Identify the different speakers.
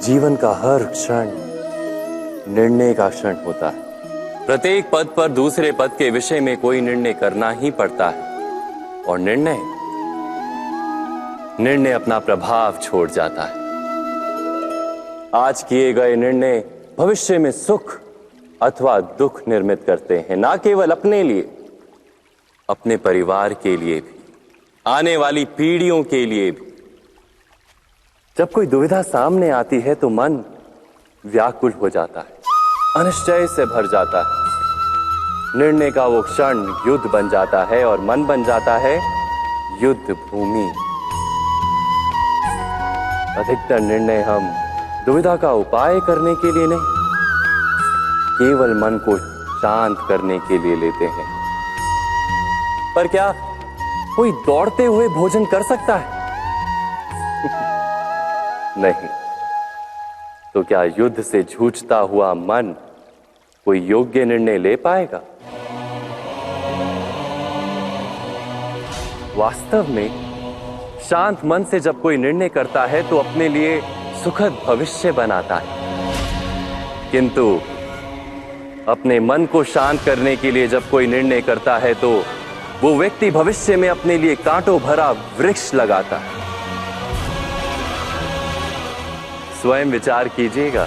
Speaker 1: जीवन का हर क्षण निर्णय का क्षण होता है। प्रत्येक पद पर दूसरे पद के विषय में कोई निर्णय करना ही पड़ता है। और निर्णय निर्णय अपना प्रभाव छोड़ जाता है। आज किए गए निर्णय भविष्य में सुख अथवा दुख निर्मित करते हैं, ना केवल अपने लिए, अपने परिवार के लिए भी। आने वाली पीढ़ियों के लिए भी। जब कोई दुविधा सामने आती है तो मन व्याकुल हो जाता है, अनिश्चय से भर जाता है। निर्णय का वो क्षण युद्ध बन जाता है और मन बन जाता है युद्ध भूमि। अधिकतर निर्णय हम दुविधा का उपाय करने के लिए नहीं, केवल मन को शांत करने के लिए लेते हैं। पर क्या कोई दौड़ते हुए भोजन कर सकता है? नहीं। तो क्या युद्ध से जूझता हुआ मन कोई योग्य निर्णय ले पाएगा? वास्तव में, शांत मन से जब कोई निर्णय करता है तो अपने लिए सुखद भविष्य बनाता है। किंतु, अपने मन को शांत करने के लिए जब कोई निर्णय करता है तो वो व्यक्ति भविष्य में अपने लिए कांटों भरा वृक्ष लगाता है। स्वयं विचार कीजिएगा।